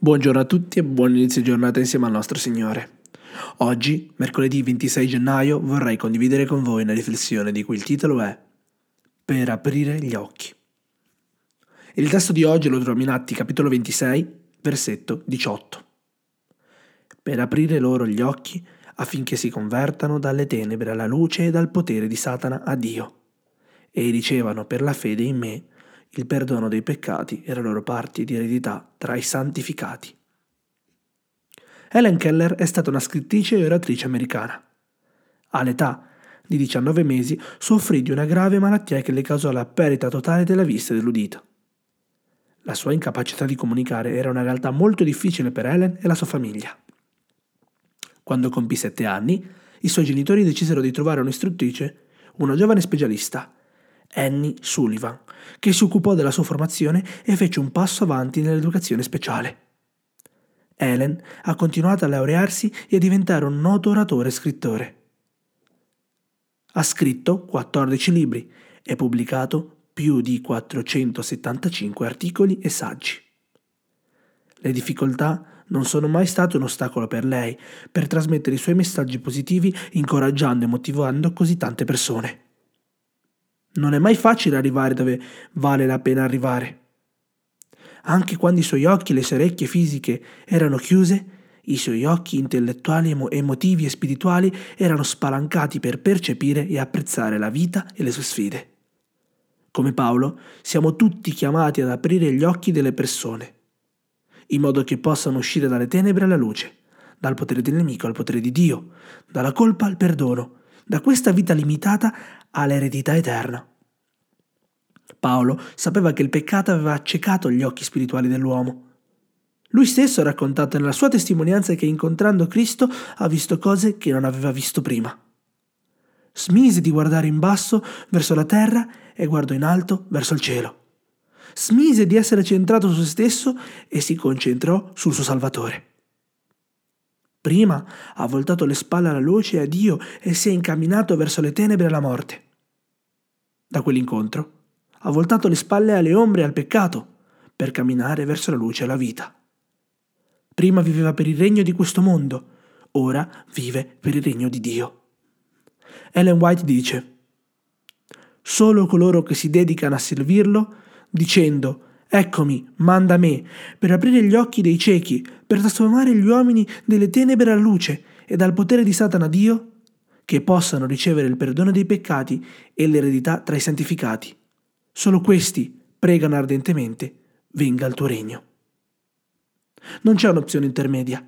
Buongiorno a tutti e buon inizio giornata insieme al nostro Signore. Oggi, mercoledì 26 gennaio, vorrei condividere con voi una riflessione di cui il titolo è Per aprire gli occhi. Il testo di oggi lo troviamo in Atti capitolo 26, versetto 18. Per aprire loro gli occhi affinché si convertano dalle tenebre alla luce e dal potere di Satana a Dio e ricevano per la fede in me il perdono dei peccati e la loro parte di eredità tra i santificati. Helen Keller è stata una scrittrice e oratrice americana. All'età di 19 mesi soffrì di una grave malattia che le causò la perdita totale della vista e dell'udito. La sua incapacità di comunicare era una realtà molto difficile per Helen e la sua famiglia. Quando compì sette anni, i suoi genitori decisero di trovare un'istruttrice, una giovane specialista, Annie Sullivan, che si occupò della sua formazione e fece un passo avanti nell'educazione speciale. Helen ha continuato a laurearsi e a diventare un noto oratore e scrittore. Ha scritto 14 libri e pubblicato più di 475 articoli e saggi. Le difficoltà non sono mai state un ostacolo per lei per trasmettere i suoi messaggi positivi incoraggiando e motivando così tante persone. Non è mai facile arrivare dove vale la pena arrivare. Anche quando i suoi occhi e le sue orecchie fisiche erano chiuse, i suoi occhi intellettuali, emotivi e spirituali erano spalancati per percepire e apprezzare la vita e le sue sfide. Come Paolo, siamo tutti chiamati ad aprire gli occhi delle persone, in modo che possano uscire dalle tenebre alla luce, dal potere del nemico al potere di Dio, dalla colpa al perdono, da questa vita limitata all'eredità eterna. Paolo sapeva che il peccato aveva accecato gli occhi spirituali dell'uomo. Lui stesso ha raccontato nella sua testimonianza che incontrando Cristo ha visto cose che non aveva visto prima. Smise di guardare in basso verso la terra e guardò in alto verso il cielo. Smise di essere centrato su se stesso e si concentrò sul suo Salvatore. Prima ha voltato le spalle alla luce e a Dio e si è incamminato verso le tenebre e la morte. Da quell'incontro ha voltato le spalle alle ombre e al peccato per camminare verso la luce e la vita. Prima viveva per il regno di questo mondo, ora vive per il regno di Dio. Ellen White dice, Solo coloro che si dedicano a servirlo, dicendo Eccomi, manda me, per aprire gli occhi dei ciechi, per trasformare gli uomini delle tenebre alla luce e dal potere di Satana a Dio, che possano ricevere il perdono dei peccati e l'eredità tra i santificati. Solo questi pregano ardentemente, venga il tuo regno. Non c'è un'opzione intermedia.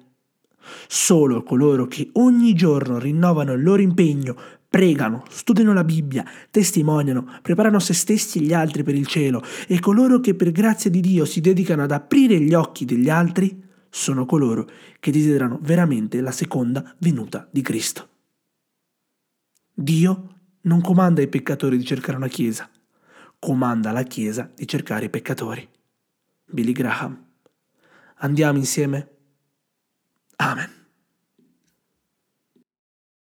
Solo coloro che ogni giorno rinnovano il loro impegno pregano, studiano la Bibbia, testimoniano, preparano se stessi e gli altri per il cielo e coloro che per grazia di Dio si dedicano ad aprire gli occhi degli altri sono coloro che desiderano veramente la seconda venuta di Cristo. Dio non comanda ai peccatori di cercare una chiesa, comanda alla chiesa di cercare i peccatori. Billy Graham. Andiamo insieme? Amen.